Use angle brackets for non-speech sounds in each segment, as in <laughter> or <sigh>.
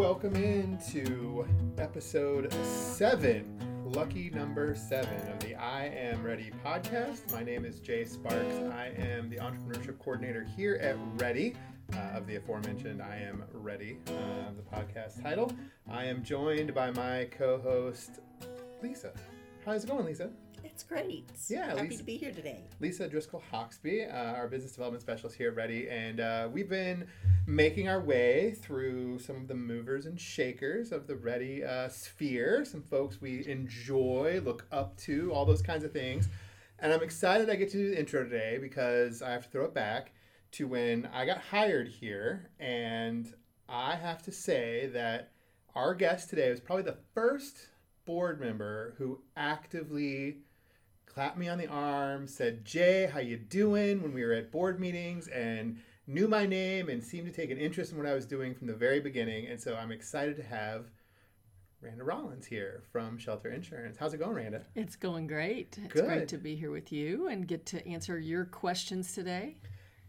welcome into episode seven, lucky number seven of the I Am REDI podcast. My name is Jay Sparks. I am the entrepreneurship coordinator here at REDI. Uh, of the aforementioned I Am REDI, uh, the podcast title. I am joined by my co host, Lisa. How's it going, Lisa? It's great. Yeah, happy Lisa- to be here today. Lisa Driskel Hawxby, uh, our business development specialist here at REDI, and uh, we've been making our way through some of the movers and shakers of the REDI uh, sphere. Some folks we enjoy, look up to, all those kinds of things. And I'm excited I get to do the intro today because I have to throw it back to when I got hired here, and I have to say that our guest today was probably the first board member who actively clapped me on the arm, said, "Jay, how you doing?" when we were at board meetings and knew my name and seemed to take an interest in what I was doing from the very beginning. And so I'm excited to have Randa Rawlins here from Shelter Insurance. How's it going, Randa? It's going great. It's Good. great to be here with you and get to answer your questions today.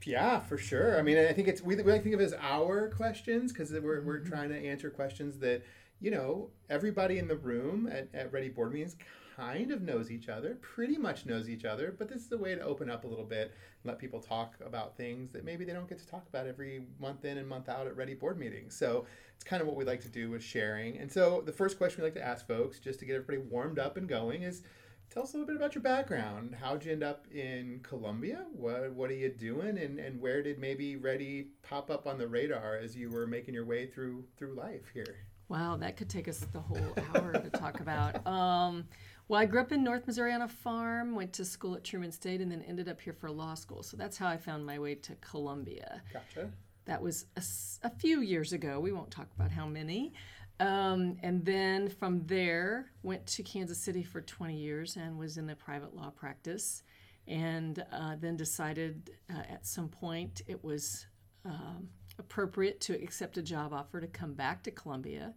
Yeah, for sure. I mean, I think it's we, we like think of it as our questions because we're, we're mm-hmm. trying to answer questions that you know everybody in the room at, at REDI Board Meetings kind of knows each other, pretty much knows each other. But this is a way to open up a little bit, and let people talk about things that maybe they don't get to talk about every month in and month out at REDI Board Meetings. So it's kind of what we like to do with sharing. And so the first question we like to ask folks, just to get everybody warmed up and going, is tell us a little bit about your background. How'd you end up in Columbia? What what are you doing, and and where did maybe REDI pop up on the radar as you were making your way through through life here? Wow, that could take us the whole hour to talk about. <laughs> Um, well, I grew up in North Missouri on a farm, went to school at Truman State, and then ended up here for law school. So that's how I found my way to Columbia. Gotcha. That was a few years ago. We won't talk about how many. Um, and then from there, went to Kansas City for 20 years and was in a private law practice. And uh, then decided uh, at some point it was um, appropriate to accept a job offer to come back to Columbia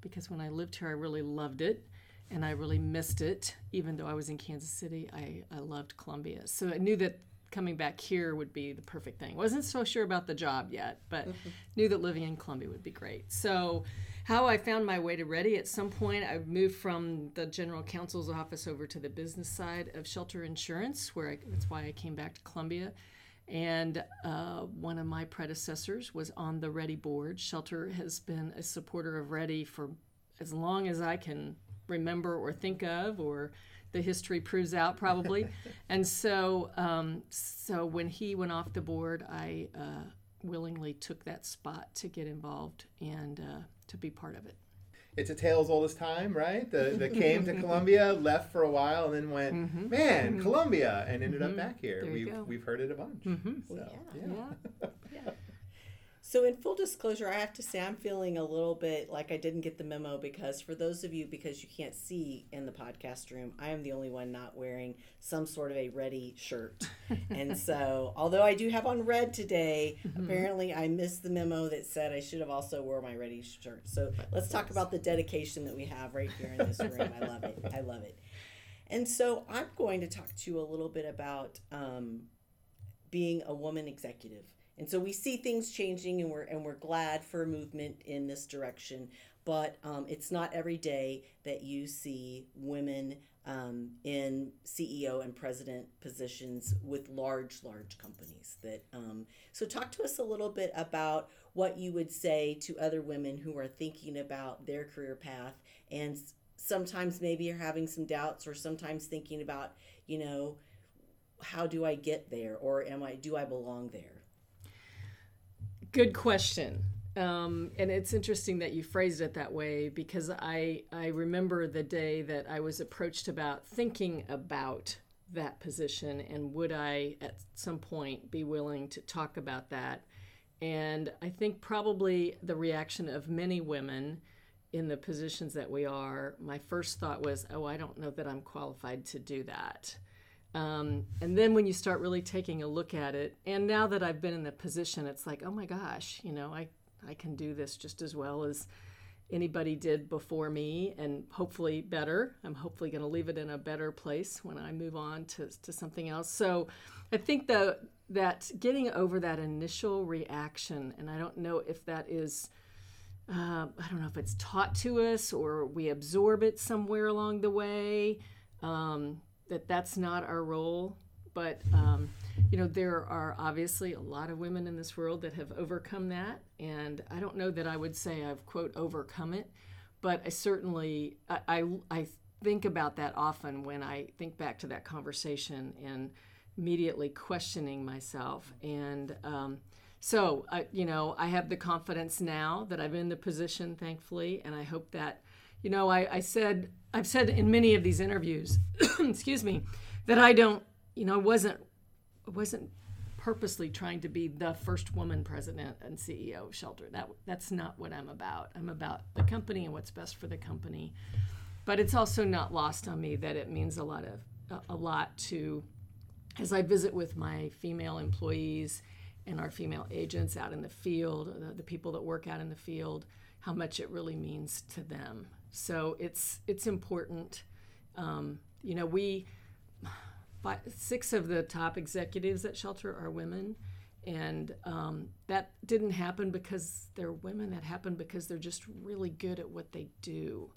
because when I lived here, I really loved it and I really missed it. Even though I was in Kansas City, I, I loved Columbia. So I knew that coming back here would be the perfect thing. Wasn't so sure about the job yet, but knew that living in Columbia would be great. So, how I found my way to REDI at some point, I moved from the general counsel's office over to the business side of Shelter Insurance, where I, that's why I came back to Columbia. And uh, one of my predecessors was on the REDI board. Shelter has been a supporter of REDI for as long as I can remember or think of, or the history proves out probably. <laughs> and so, um, so when he went off the board, I uh, willingly took that spot to get involved and uh, to be part of it. It's a tale as old as time, right? The that came to <laughs> Columbia, left for a while, and then went, man, Columbia, and ended up back here. Mm-hmm. There you we've go. we've heard it a bunch. So, Yeah. <laughs> So, in full disclosure, I have to say I'm feeling a little bit like I didn't get the memo because, for those of you, because you can't see in the podcast room, I am the only one not wearing some sort of a REDI shirt. <laughs> and so, although I do have on red today, apparently I missed the memo that said I should have also wore my REDI shirt. So, let's talk about the dedication that we have right here in this room. I love it. I love it. And so, I'm going to talk to you a little bit about um, being a woman executive. And so we see things changing, and we're and we're glad for movement in this direction. But um, it's not every day that you see women um, in CEO and president positions with large, large companies. That um, so talk to us a little bit about what you would say to other women who are thinking about their career path and sometimes maybe are having some doubts or sometimes thinking about you know how do I get there or am I do I belong there? Good question. Um, and it's interesting that you phrased it that way because I, I remember the day that I was approached about thinking about that position and would I at some point be willing to talk about that. And I think probably the reaction of many women in the positions that we are, my first thought was, oh, I don't know that I'm qualified to do that. Um, and then when you start really taking a look at it, and now that I've been in the position, it's like, oh my gosh, you know, I, I can do this just as well as anybody did before me, and hopefully better. I'm hopefully going to leave it in a better place when I move on to, to something else. So I think the, that getting over that initial reaction, and I don't know if that is uh, I don't know if it's taught to us or we absorb it somewhere along the way. Um, that that's not our role, but um, you know there are obviously a lot of women in this world that have overcome that, and I don't know that I would say I've quote overcome it, but I certainly I, I, I think about that often when I think back to that conversation and immediately questioning myself and. Um, so, you know, I have the confidence now that I'm in the position, thankfully, and I hope that, you know, I, I said, I've said in many of these interviews, <coughs> excuse me, that I don't, you know, I wasn't, wasn't purposely trying to be the first woman president and CEO of Shelter. That that's not what I'm about. I'm about the company and what's best for the company. But it's also not lost on me that it means a lot of a, a lot to, as I visit with my female employees and our female agents out in the field, the, the, people that work out in the field, how much it really means to them. So it's it's important. Um, you know, we five, six of the top executives at Shelter are women, and um, that didn't happen because they're women. That happened because they're just really good at what they do.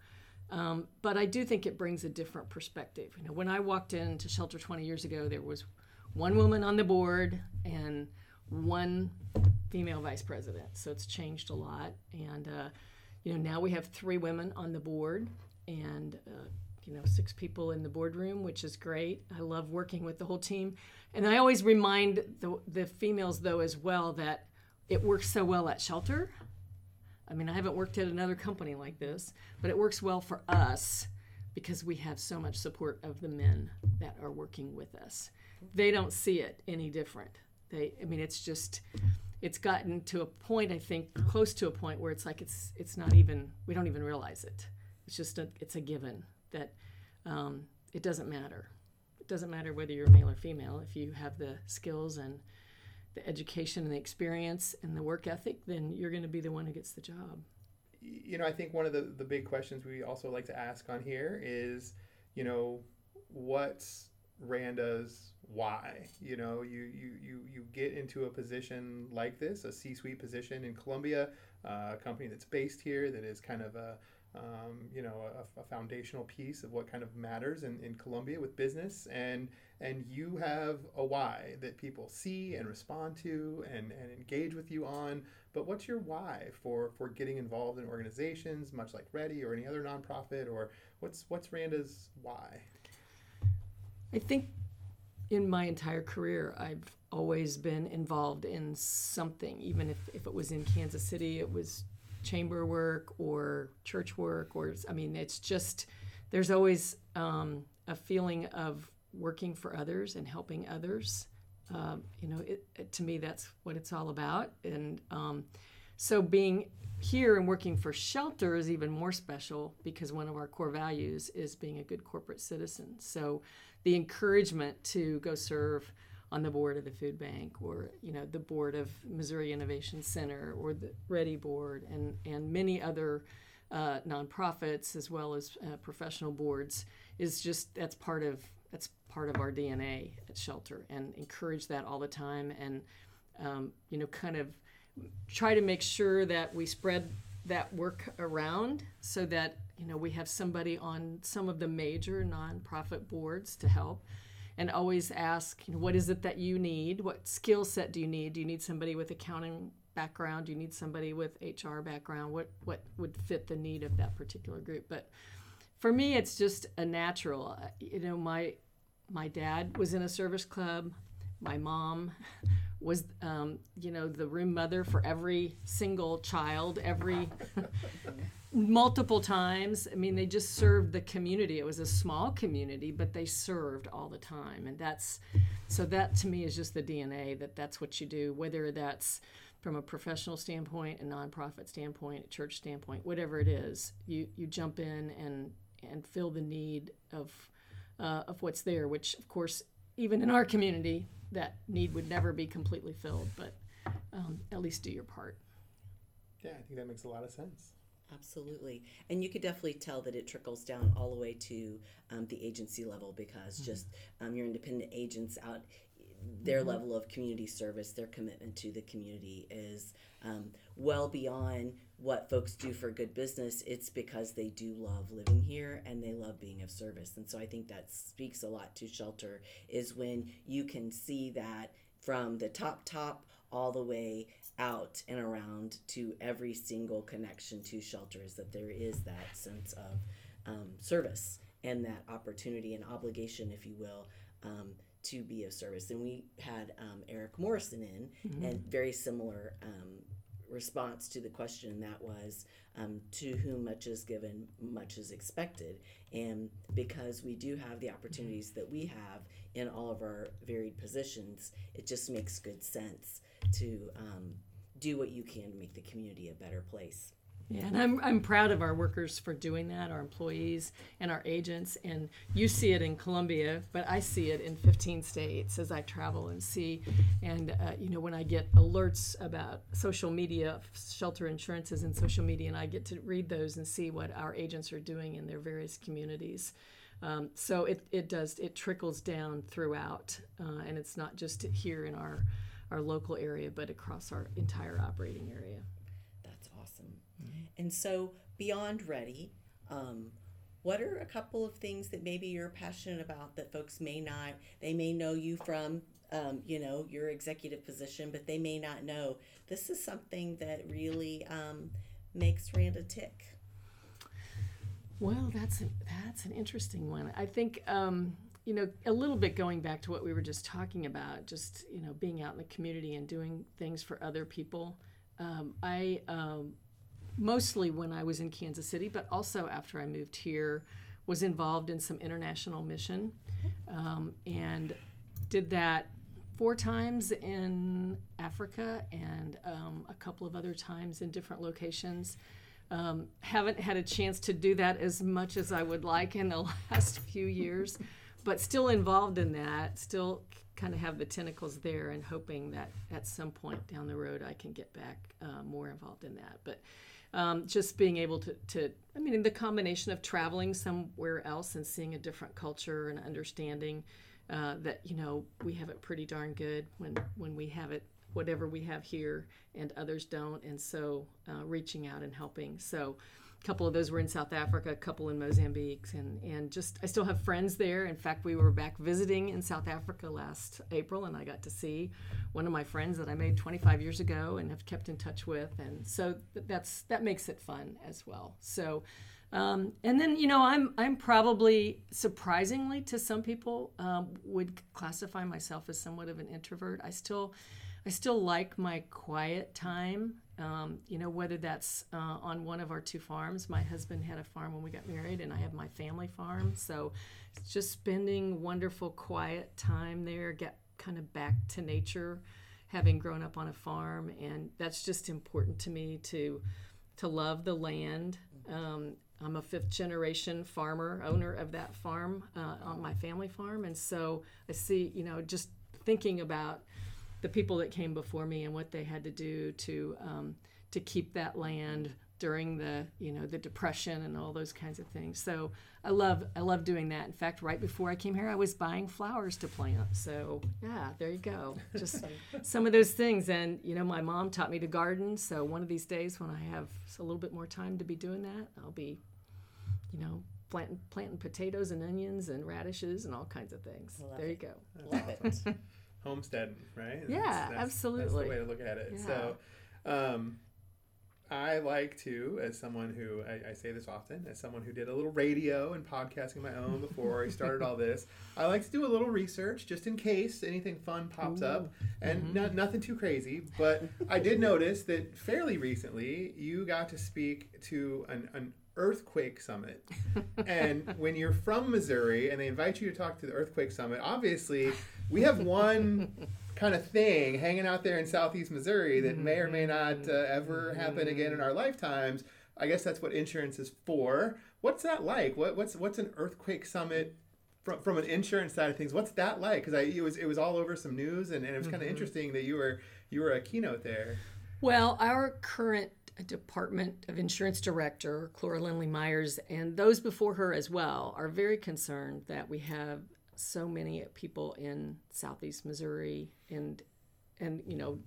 Um, but I do think it brings a different perspective. You know, when I walked into Shelter 20 years ago, there was one woman on the board and one female vice president. So it's changed a lot. And, uh, you know, now we have three women on the board and, uh, you know, six people in the boardroom, which is great. I love working with the whole team. And I always remind the, the females, though, as well, that it works so well at Shelter. I mean, I haven't worked at another company like this, but it works well for us because we have so much support of the men that are working with us. They don't see it any different. They, I mean, it's just, it's gotten to a point. I think close to a point where it's like it's it's not even we don't even realize it. It's just a it's a given that um, it doesn't matter. It doesn't matter whether you're male or female. If you have the skills and the education and the experience and the work ethic, then you're going to be the one who gets the job. You know, I think one of the, the big questions we also like to ask on here is, you know, what's Randa's why you know you you you you get into a position like this a c-suite position in columbia uh, a company that's based here that is kind of a um, you know a, a, foundational piece of what kind of matters in, in columbia with business. And and you have a why that people see and respond to and, and engage with you on. But what's your why for for getting involved in organizations much like REDI or any other nonprofit? Or what's what's randa's why? I think in my entire career, I've always been involved in something, even if, if it was in Kansas City, it was chamber work or church work, or I mean, it's just there's always um, a feeling of working for others and helping others. Um, you know, it, it, to me, that's what it's all about. And um, so being here and working for shelter is even more special because one of our core values is being a good corporate citizen. So the encouragement to go serve on the board of the food bank or you know the board of Missouri Innovation Center or the REDI Board and and many other uh, nonprofits as well as uh, professional boards is just that's part of that's part of our DNA at Shelter and encourage that all the time and um, you know kind of try to make sure that we spread that work around so that you know we have somebody on some of the major nonprofit boards to help and always ask you know, what is it that you need? What skill set do you need? Do you need somebody with accounting background? Do you need somebody with hr background? What what would fit the need of that particular group? But for me it's just a natural uh, you know my my dad was in a service club my mom was um, you know the room mother for every single child every <laughs> multiple times. I mean they just served the community. It was a small community but they served all the time. And that's so that to me is just the dna that that's what you do whether that's from a professional standpoint a nonprofit standpoint a church standpoint whatever it is you you jump in and and fill the need of uh, of what's there which of course even in our community that need would never be completely filled, but um, at least do your part. Yeah, I think that makes a lot of sense. Absolutely. And you could definitely tell that it trickles down all the way to um, the agency level because mm-hmm. just um, your independent agents out their level of community service, their commitment to the community is um, well beyond what folks do for good business. It's because they do love living here and they love being of service. And so I think that speaks a lot to shelter is when you can see that from the top top all the way out and around to every single connection to shelters that there is that sense of um, service and that opportunity and obligation, if you will, um, to be of service. And we had um, Eric Morrison in, mm-hmm. and very similar um, response to the question that was um, to whom much is given, much is expected. And because we do have the opportunities that we have in all of our varied positions, it just makes good sense to um, do what you can to make the community a better place. Yeah, and I'm, I'm proud of our workers for doing that, our employees and our agents. And you see it in Columbia, but I see it in 15 states as I travel and see. And, uh, you know, when I get alerts about social media, shelter insurances and social media, and I get to read those and see what our agents are doing in their various communities. Um, so it, it does, it trickles down throughout. Uh, and it's not just here in our, our local area, but across our entire operating area. And so, beyond REDI, um, what are a couple of things that maybe you're passionate about that folks may not, they may know you from, um, you know, your executive position, but they may not know this is something that really um, makes Randa tick? Well, that's an, that's an interesting one. I think um, you know a little bit going back to what we were just talking about, just you know being out in the community and doing things for other people. Um, I um, mostly when I was in Kansas City, but also after I moved here, was involved in some international mission um, and did that four times in Africa and um, a couple of other times in different locations. Um, haven't had a chance to do that as much as I would like in the <laughs> last few years, but still involved in that, still kind of have the tentacles there and hoping that at some point down the road I can get back uh, more involved in that. But um, just being able to, to, I mean, the combination of traveling somewhere else and seeing a different culture and understanding uh, that, you know, we have it pretty darn good when, when we have it, whatever we have here and others don't. And so uh, reaching out and helping. So, a couple of those were in South Africa, a couple in Mozambique, and, and just I still have friends there. In fact, we were back visiting in South Africa last April, and I got to see one of my friends that I made 25 years ago and have kept in touch with, and so that's that makes it fun as well. So. Um, and then you know I'm I'm probably surprisingly to some people um, would classify myself as somewhat of an introvert. I still I still like my quiet time. Um, you know, whether that's uh, on one of our two farms. My husband had a farm when we got married, and I have my family farm. So just spending wonderful, quiet time there, get kind of back to nature, having grown up on a farm. And that's just important to me to, to love the land. Um, I'm a fifth generation farmer, owner of that farm uh, on my family farm. And so I see, you know, just thinking about the people that came before me and what they had to do to um, to keep that land during the you know the depression and all those kinds of things. So i love i love doing that. In fact right before i came here i was buying flowers to plant. So yeah there you go. Just <laughs> some of those things. And you know my mom taught me to garden. So one of these days when i have a little bit more time to be doing that i'll be you know planting planting potatoes and onions and radishes and all kinds of things. There it. you go love it <laughs> homestead, right? Yeah, that's, that's, absolutely. That's the way to look at it. Yeah. So, um, I like to, as someone who I, I, say this often, as someone who did a little radio and podcasting my own before I started all this, I like to do a little research just in case anything fun pops Ooh. up, and mm-hmm. not, nothing too crazy. But I did notice that fairly recently you got to speak to an, an earthquake summit, <laughs> and when you're from Missouri and they invite you to talk to the earthquake summit, obviously we have one kind of thing hanging out there in southeast Missouri that may or may not uh, ever happen again in our lifetimes. I guess that's what insurance is for. What's that like? What, what's what's an earthquake summit from, from an insurance side of things? What's that like? Because it was it was all over some news, and, and it was kind of mm-hmm. interesting that you were you were a keynote there. Well, our current Department of Insurance Director, Chlora Lindley Myers, and those before her as well, are very concerned that we have so many people in southeast Missouri and and you know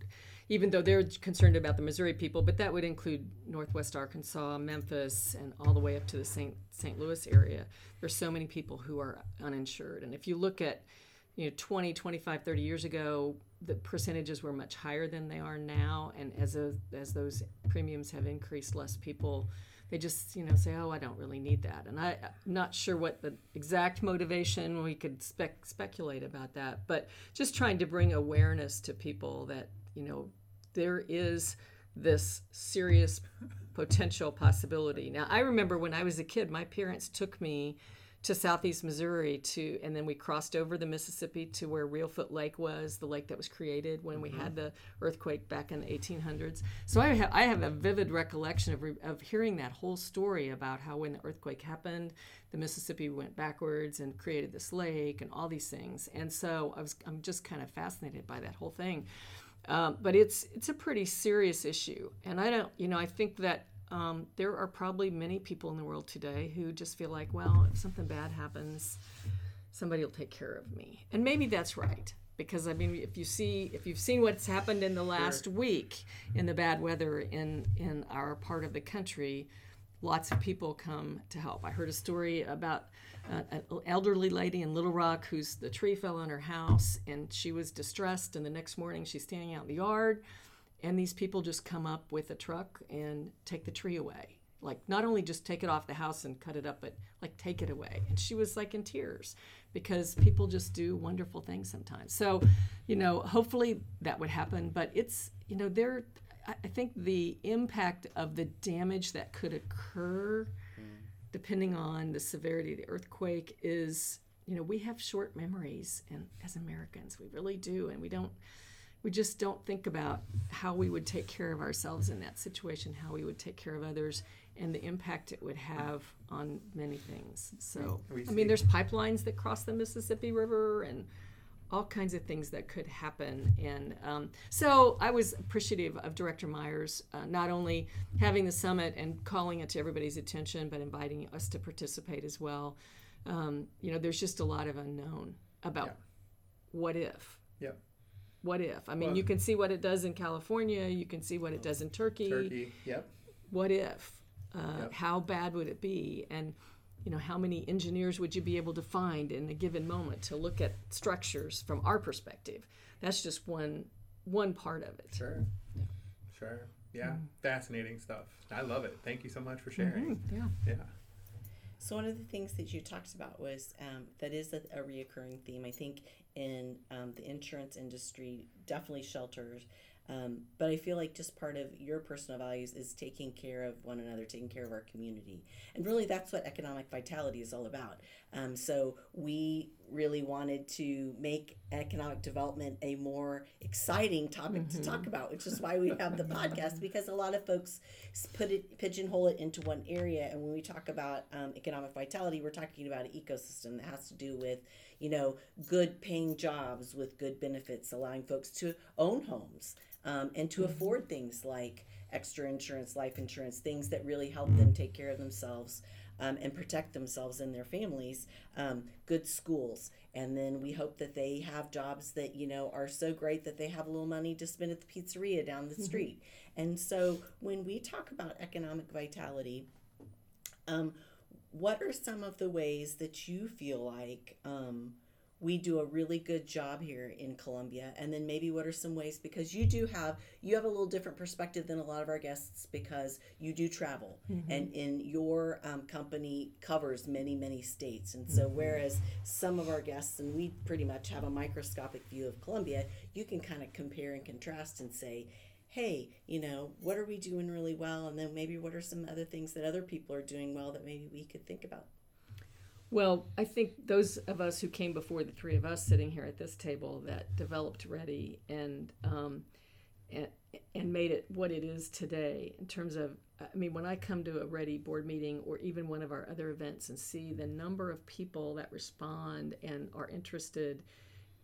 even though they're concerned about the Missouri people, but that would include Northwest Arkansas, Memphis, and all the way up to the St. St. Louis area. There's so many people who are uninsured. And if you look at, you know, 20, 25, 30 years ago, the percentages were much higher than they are now. And as, a, as those premiums have increased, less people, they just, you know, say, oh, I don't really need that. And I, I'm not sure what the exact motivation, we could spec- speculate about that, but just trying to bring awareness to people that, you know, there is this serious potential possibility. Now, I remember when I was a kid, my parents took me to southeast Missouri to, and then we crossed over the Mississippi to where Reelfoot Lake was, the lake that was created when we had the earthquake back in the 1800s. So I have, I have a vivid recollection of, re- of hearing that whole story about how when the earthquake happened, the Mississippi went backwards and created this lake and all these things. And so I was, I'm just kind of fascinated by that whole thing. Um, but it's it's a pretty serious issue, and I don't, you know, I think that um, there are probably many people in the world today who just feel like, well, if something bad happens, somebody will take care of me, and maybe that's right because I mean, if you see, if you've seen what's happened in the last sure. week in the bad weather in in our part of the country, lots of people come to help. I heard a story about uh, an elderly lady in Little Rock whose the tree fell on her house and she was distressed. And the next morning she's standing out in the yard, and these people just come up with a truck and take the tree away. Like not only just take it off the house and cut it up, but like take it away. And she was like in tears because people just do wonderful things sometimes. So, you know, hopefully that would happen. But it's you know there. I think the impact of the damage that could occur depending on the severity of the earthquake is you know we have short memories and as americans we really do and we don't we just don't think about how we would take care of ourselves in that situation how we would take care of others and the impact it would have on many things so i mean there's pipelines that cross the mississippi river and all kinds of things that could happen. And um, so I was appreciative of Director Myers uh, not only having the summit and calling it to everybody's attention, but inviting us to participate as well. Um, you know, there's just a lot of unknown about yeah. what if. Yep. What if? I mean, well, you can see what it does in California. You can see what it does in Turkey. Turkey. Yep. What if? Uh, yep. How bad would it be? And you know how many engineers would you be able to find in a given moment to look at structures from our perspective that's just one one part of it sure yeah. sure yeah mm fascinating stuff i love it thank you so much for sharing mm-hmm. yeah yeah so one of the things that you talked about was um, that is a, a reoccurring theme i think in um, the insurance industry definitely shelters um, but I feel like just part of your personal values is taking care of one another, taking care of our community. And really, that's what economic vitality is all about. Um, so, we really wanted to make economic development a more exciting topic mm-hmm. to talk about, which is why we have the podcast, <laughs> because a lot of folks put it, pigeonhole it into one area. And when we talk about um, economic vitality, we're talking about an ecosystem that has to do with you know, good paying jobs with good benefits, allowing folks to own homes um, and to mm-hmm. afford things like extra insurance, life insurance, things that really help them take care of themselves um, and protect themselves and their families, um, good schools. And then we hope that they have jobs that, you know, are so great that they have a little money to spend at the pizzeria down the mm-hmm. street. And so when we talk about economic vitality, um, what are some of the ways that you feel like um, we do a really good job here in Columbia. And then maybe what are some ways because you do have you have a little different perspective than a lot of our guests because you do travel. Mm-hmm. and in your um, company covers many many states. And so mm-hmm. whereas some of our guests and we pretty much have a microscopic view of Columbia you can kind of compare and contrast and say hey you know what are we doing really well? And then maybe what are some other things that other people are doing well that maybe we could think about well, I think those of us who came before the three of us sitting here at this table that developed REDI and um, and, and made it what it is today in terms of I mean when I come to a REDI board meeting or even one of our other events and see the number of people that respond and are interested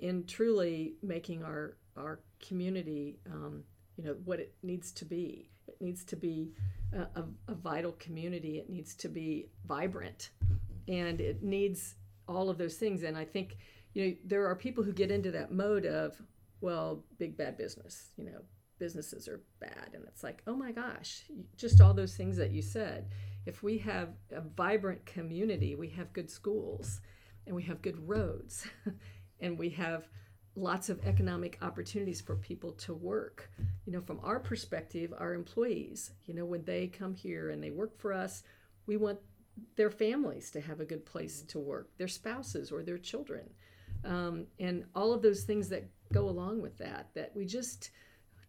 in truly making our our community um, you know what it needs to be. It needs to be a, a, a vital community. It needs to be vibrant and it needs all of those things. And I think you know, there are people who get into that mode of, well, big bad business, you know, businesses are bad. And it's like, oh my gosh, just all those things that you said. If we have a vibrant community, we have good schools and we have good roads <laughs> and we have lots of economic opportunities for people to work. You know, from our perspective, our employees, you know, when they come here and they work for us, we want their families to have a good place to work, their spouses or their children, um, and all of those things that go along with that, that we just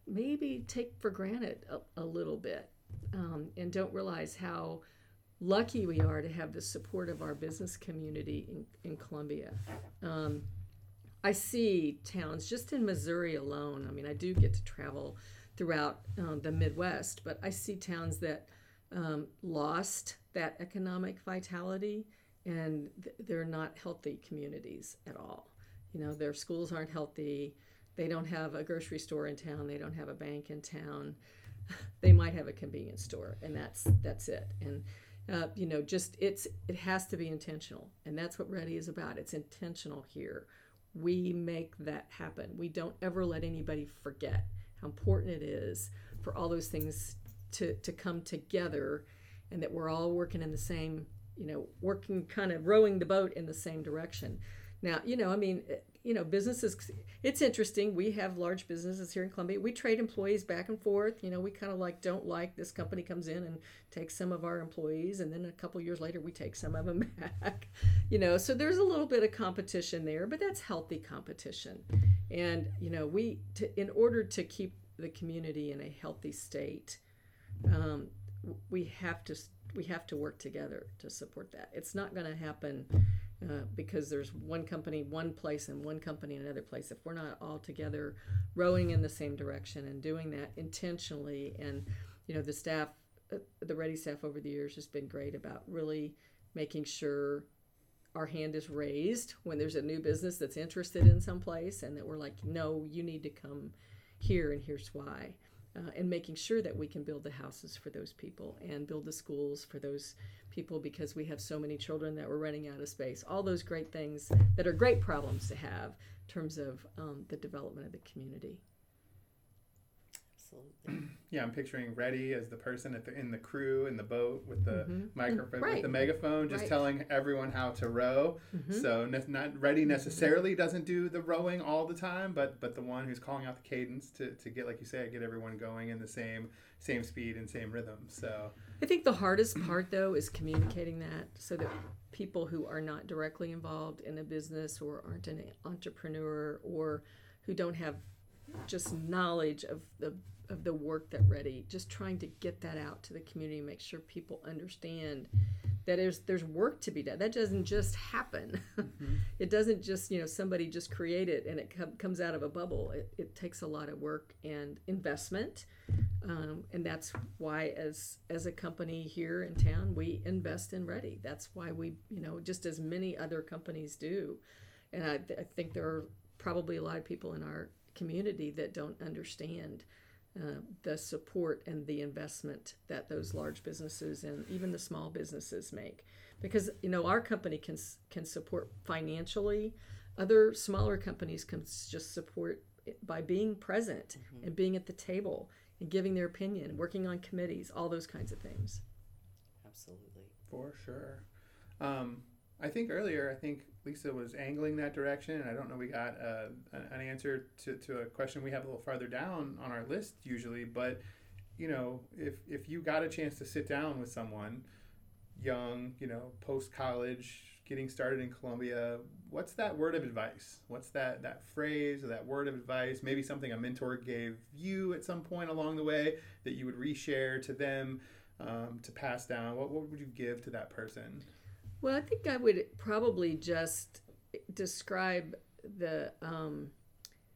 maybe take for granted a, a little bit um, and don't realize how lucky we are to have the support of our business community in, in Columbia. Um, I see towns just in Missouri alone. I mean, I do get to travel throughout um, the Midwest, but I see towns that um, lost that economic vitality and th- they're not healthy communities at all. You know, their schools aren't healthy. They don't have a grocery store in town. They don't have a bank in town. <laughs> they might have a convenience store, and that's that's it. And uh, you know, just it's it has to be intentional, and that's what REDI is about. It's intentional here. We make that happen. We don't ever let anybody forget how important it is for all those things to to come together, and that we're all working in the same, you know, working kind of rowing the boat in the same direction. Now, you know, I mean, eh, you know, businesses, it's interesting. We have large businesses here in Columbia. We trade employees back and forth. You know, we kind of like don't like this company comes in and takes some of our employees, and then a couple years later, we take some of them <laughs> back. You know, so there's a little bit of competition there, but that's healthy competition. And, you know, we, to, in order to keep the community in a healthy state, um, we have to we have to work together to support that. It's not going to happen uh, because there's one company one place and one company another place if we're not all together rowing in the same direction and doing that intentionally and you know the staff uh, the REDI staff over the years has been great about really making sure our hand is raised when there's a new business that's interested in some place and that we're like no you need to come here and here's why uh, and making sure that we can build the houses for those people and build the schools for those people because we have so many children that we're running out of space. All those great things that are great problems to have in terms of um, the development of the community. Absolutely. <clears throat> Yeah, I'm picturing REDI as the person at the, in the crew in the boat with the Mm-hmm. microphone Right. with the megaphone, just Right. telling everyone how to row. Mhm. So ne- not REDI necessarily doesn't do the rowing all the time, but but the one who's calling out the cadence to, to get like you say, get everyone going in the same same speed and same rhythm. So I think the hardest part, though, is communicating that so that people who are not directly involved in a business or aren't an entrepreneur or who don't have just knowledge of the of the work that REDI just trying to get that out to the community make sure people understand that there's there's work to be done. That doesn't just happen. <laughs> It doesn't just you know somebody just create it and it com- comes out of a bubble. It, it takes a lot of work and investment. Um, and that's why as as a company here in town we invest in REDI that's why we you know just as many other companies do. And i, I think there are probably a lot of people in our community that don't understand uh, the support and the investment that those large businesses and even the small businesses make because you know our company can can support financially other smaller companies can just support by being present and being at the table and giving their opinion working on committees all those kinds of things Absolutely. For sure. Um, I think earlier, I think Lisa was angling that direction, and I don't know we got uh, an an answer to, to a question we have a little farther down on our list usually. But you know, if if you got a chance to sit down with someone young, you know, post college, getting started in Columbia, what's that word of advice? What's that that phrase or that word of advice? Maybe something a mentor gave you at some point along the way that you would reshare to them um, to pass down. What what would you give to that person? Well, I think I would probably just describe the um,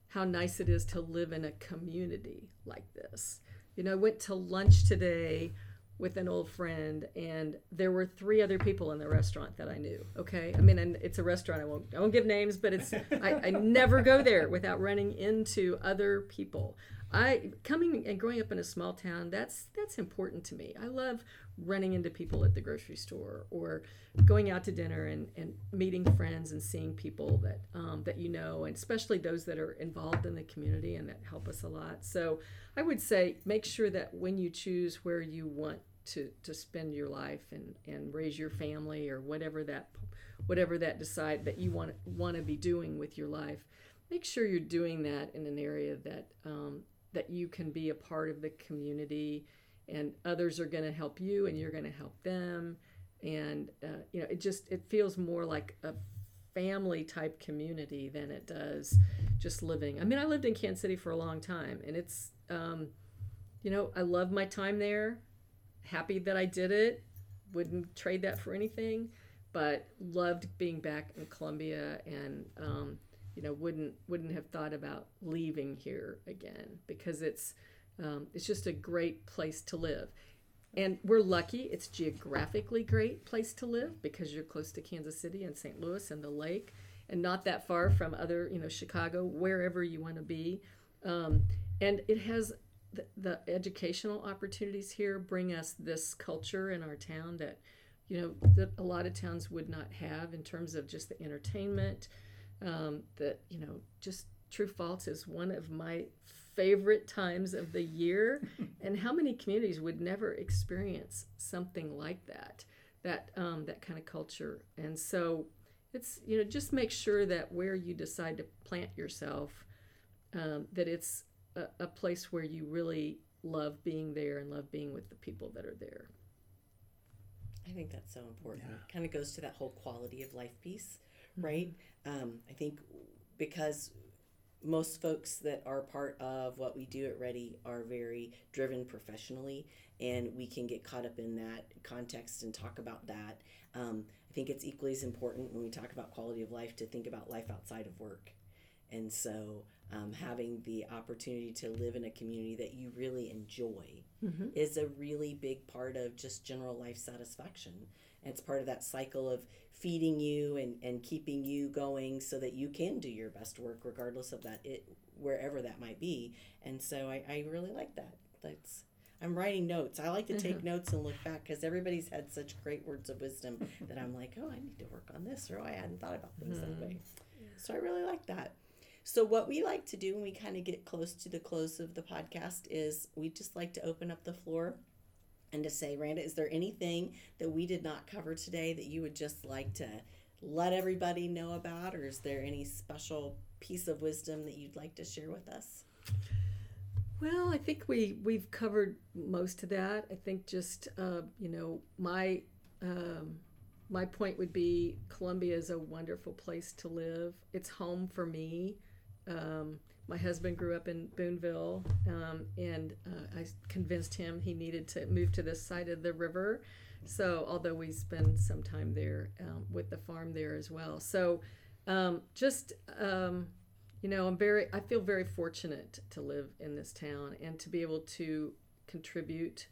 how nice it is to live in a community like this. You know, I went to lunch today with an old friend, and there were three other people in the restaurant that I knew. Okay, I mean, and it's a restaurant. I won't I won't give names, but it's I, I never go there without running into other people. I coming and growing up in a small town, that's that's important to me. I love running into people at the grocery store or going out to dinner and, and meeting friends and seeing people that um, that you know, and especially those that are involved in the community and that help us a lot. So I would say make sure that when you choose where you want to, to spend your life and, and raise your family or whatever that whatever that decide that you want want to be doing with your life, make sure you're doing that in an area that um, that you can be a part of the community and others are going to help you and you're going to help them. And uh, you know it just it feels more like a family type community than it does just living. I mean i lived in kansas city for a long time and it's um, you know i love my time there. Happy that i did it. Wouldn't trade that for anything but loved being back in columbia and um, you know wouldn't wouldn't have thought about leaving here again because it's um, it's just a great place to live. And we're lucky it's geographically great place to live because you're close to kansas city and st louis and the lake and not that far from other you know chicago wherever you want to be. Um, and it has the, the educational opportunities here bring us this culture in our town that you know that a lot of towns would not have in terms of just the entertainment. Um, that you know just true false is one of my favorite times of the year <laughs> and how many communities would never experience something like that that um, that kind of culture and so it's you know just make sure that where you decide to plant yourself um, that it's a, a place where you really love being there and love being with the people that are there I think that's so important. Yeah. Kind of goes to that whole quality of life piece, right? Um, I think because most folks that are part of what we do at REDI are very driven professionally, and we can get caught up in that context and talk about that. Um, I think it's equally as important when we talk about quality of life to think about life outside of work. And so, um, having the opportunity to live in a community that you really enjoy is a really big part of just general life satisfaction. And it's part of that cycle of feeding you and, and keeping you going so that you can do your best work regardless of that it wherever that might be. And so I, I really like that. That's I'm writing notes. I like to take mm-hmm. notes and look back because everybody's had such great words of wisdom <laughs> that I'm like, oh, I need to work on this, or oh, I hadn't thought about things that mm-hmm. way. So I really like that. So what we like to do when we kind of get close to the close of the podcast is we just like to open up the floor and to say, Randa, is there anything that we did not cover today that you would just like to let everybody know about, or is there any special piece of wisdom that you'd like to share with us? Well, I think we we've covered most of that. I think just uh, you know my um, my point would be Columbia is a wonderful place to live. It's home for me. Um, my husband grew up in Boonville, um, and uh, I convinced him he needed to move to this side of the river. So, although we spend some time there um, with the farm there as well, so um, just um, you know, I'm very, I feel very fortunate to live in this town and to be able to contribute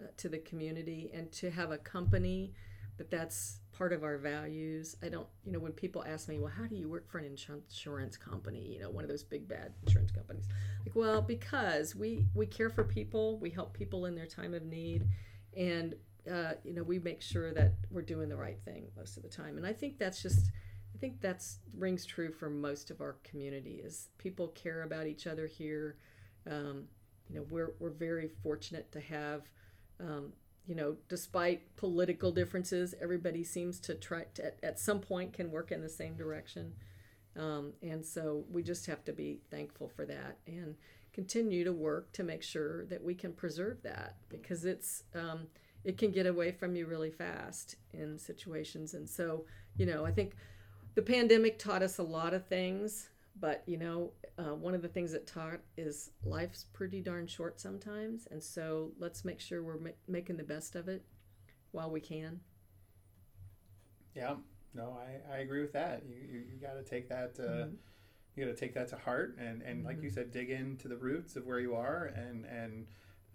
uh, to the community and to have a company that that's part of our values. I don't, you know, when people ask me, well, how do you work for an insurance company? You know, one of those big bad insurance companies. Like, well, because we we care for people, we help people in their time of need, and uh, you know, we make sure that we're doing the right thing most of the time. And I think that's just I think that's rings true for most of our community is people care about each other here. Um, you know, we're we're very fortunate to have, um, you know, despite political differences, everybody seems to try to at, at some point can work in the same direction, um, and so we just have to be thankful for that and continue to work to make sure that we can preserve that because it's um, it can get away from you really fast in situations, and so you know, I think the pandemic taught us a lot of things, but you know, uh, one of the things it taught is life's pretty darn short sometimes, and so let's make sure we're ma- making the best of it while we can. Yeah, no, I, I agree with that. You you, you got to take that. Uh, You got to take that to heart, and, and like you said, dig into the roots of where you are, and and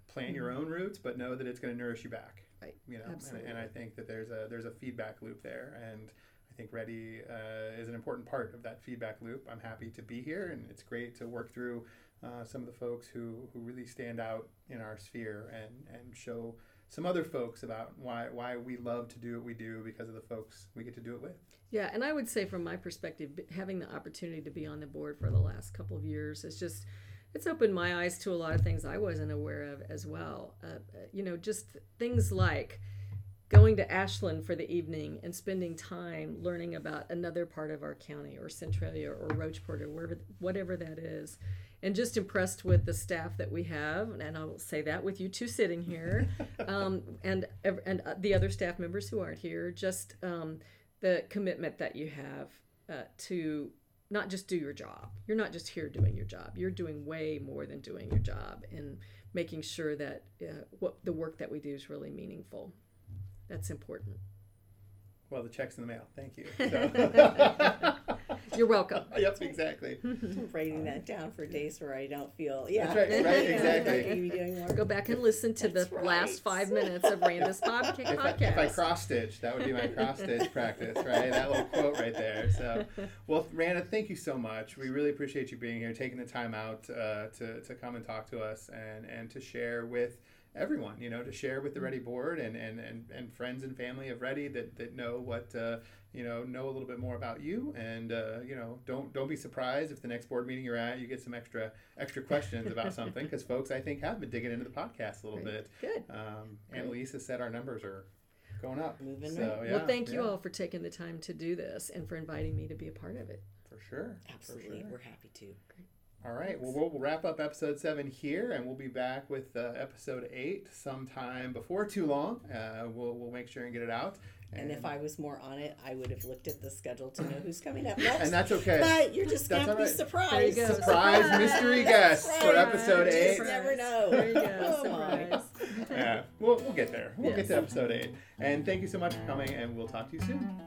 plant your own roots, but know that it's going to nourish you back. Right. You know, and, Absolutely. and I think that there's a there's a feedback loop there, and think REDI uh, is an important part of that feedback loop. I'm happy to be here, and it's great to work through uh, some of the folks who, who really stand out in our sphere and, and show some other folks about why why we love to do what we do because of the folks we get to do it with. Yeah, and I would say from my perspective, having the opportunity to be on the board for the last couple of years is just it's opened my eyes to a lot of things I wasn't aware of as well. Uh, you know, just things like going to Ashland for the evening and spending time learning about another part of our county or Centralia or Rocheport or wherever, whatever that is. And just impressed with the staff that we have, and I'll say that with you two sitting here, <laughs> um, and and uh, the other staff members who aren't here. Just um, the commitment that you have uh, to not just do your job. You're not just here doing your job. You're doing way more than doing your job and making sure that uh, what the work that we do is really meaningful. That's important. Well, the check's in the mail. Thank you. <laughs> So. You're welcome. <laughs> yep, exactly. I'm writing that down for days where I don't feel. Yeah, That's right, right, exactly. <laughs> Can you be doing more? Go back and listen to the right. last five minutes of Randa's podca- If I, podcast. if I cross stitch, that would be my cross stitch practice, right? That little quote right there. So, well, Randa, thank you so much. We really appreciate you being here, taking the time out uh, to, to come and talk to us and, and to share with everyone, you know, to share with the REDI Board and, and, and, and friends and family of REDI that, that know what, uh, you know, know a little bit more about you. And, uh, you know, don't, don't be surprised if the next board meeting you're at, you get some extra, extra questions about <laughs> something because folks, I think, have been digging into the podcast a little bit. Good. Um, Annalise has said our numbers are going up. Moving so, right. yeah, well, thank you yeah, all for taking the time to do this and for inviting me to be a part of it. For sure. for Absolutely, sure. we're happy to. All right. Well, we'll wrap up episode seven here, and we'll be back with uh, episode eight sometime before too long. Uh, we'll, we'll make sure and get it out. And if I was more on it, I would have looked at the schedule to know who's coming up next. and that's okay. but you're just gonna be all right. surprised. There you go. Surprise Surprise. mystery That's guest for right. episode You eight. just never know. There you go. Oh. Surprise. yeah, we'll, we'll get there. We'll get to episode eight. And thank you so much for coming, and we'll talk to you soon.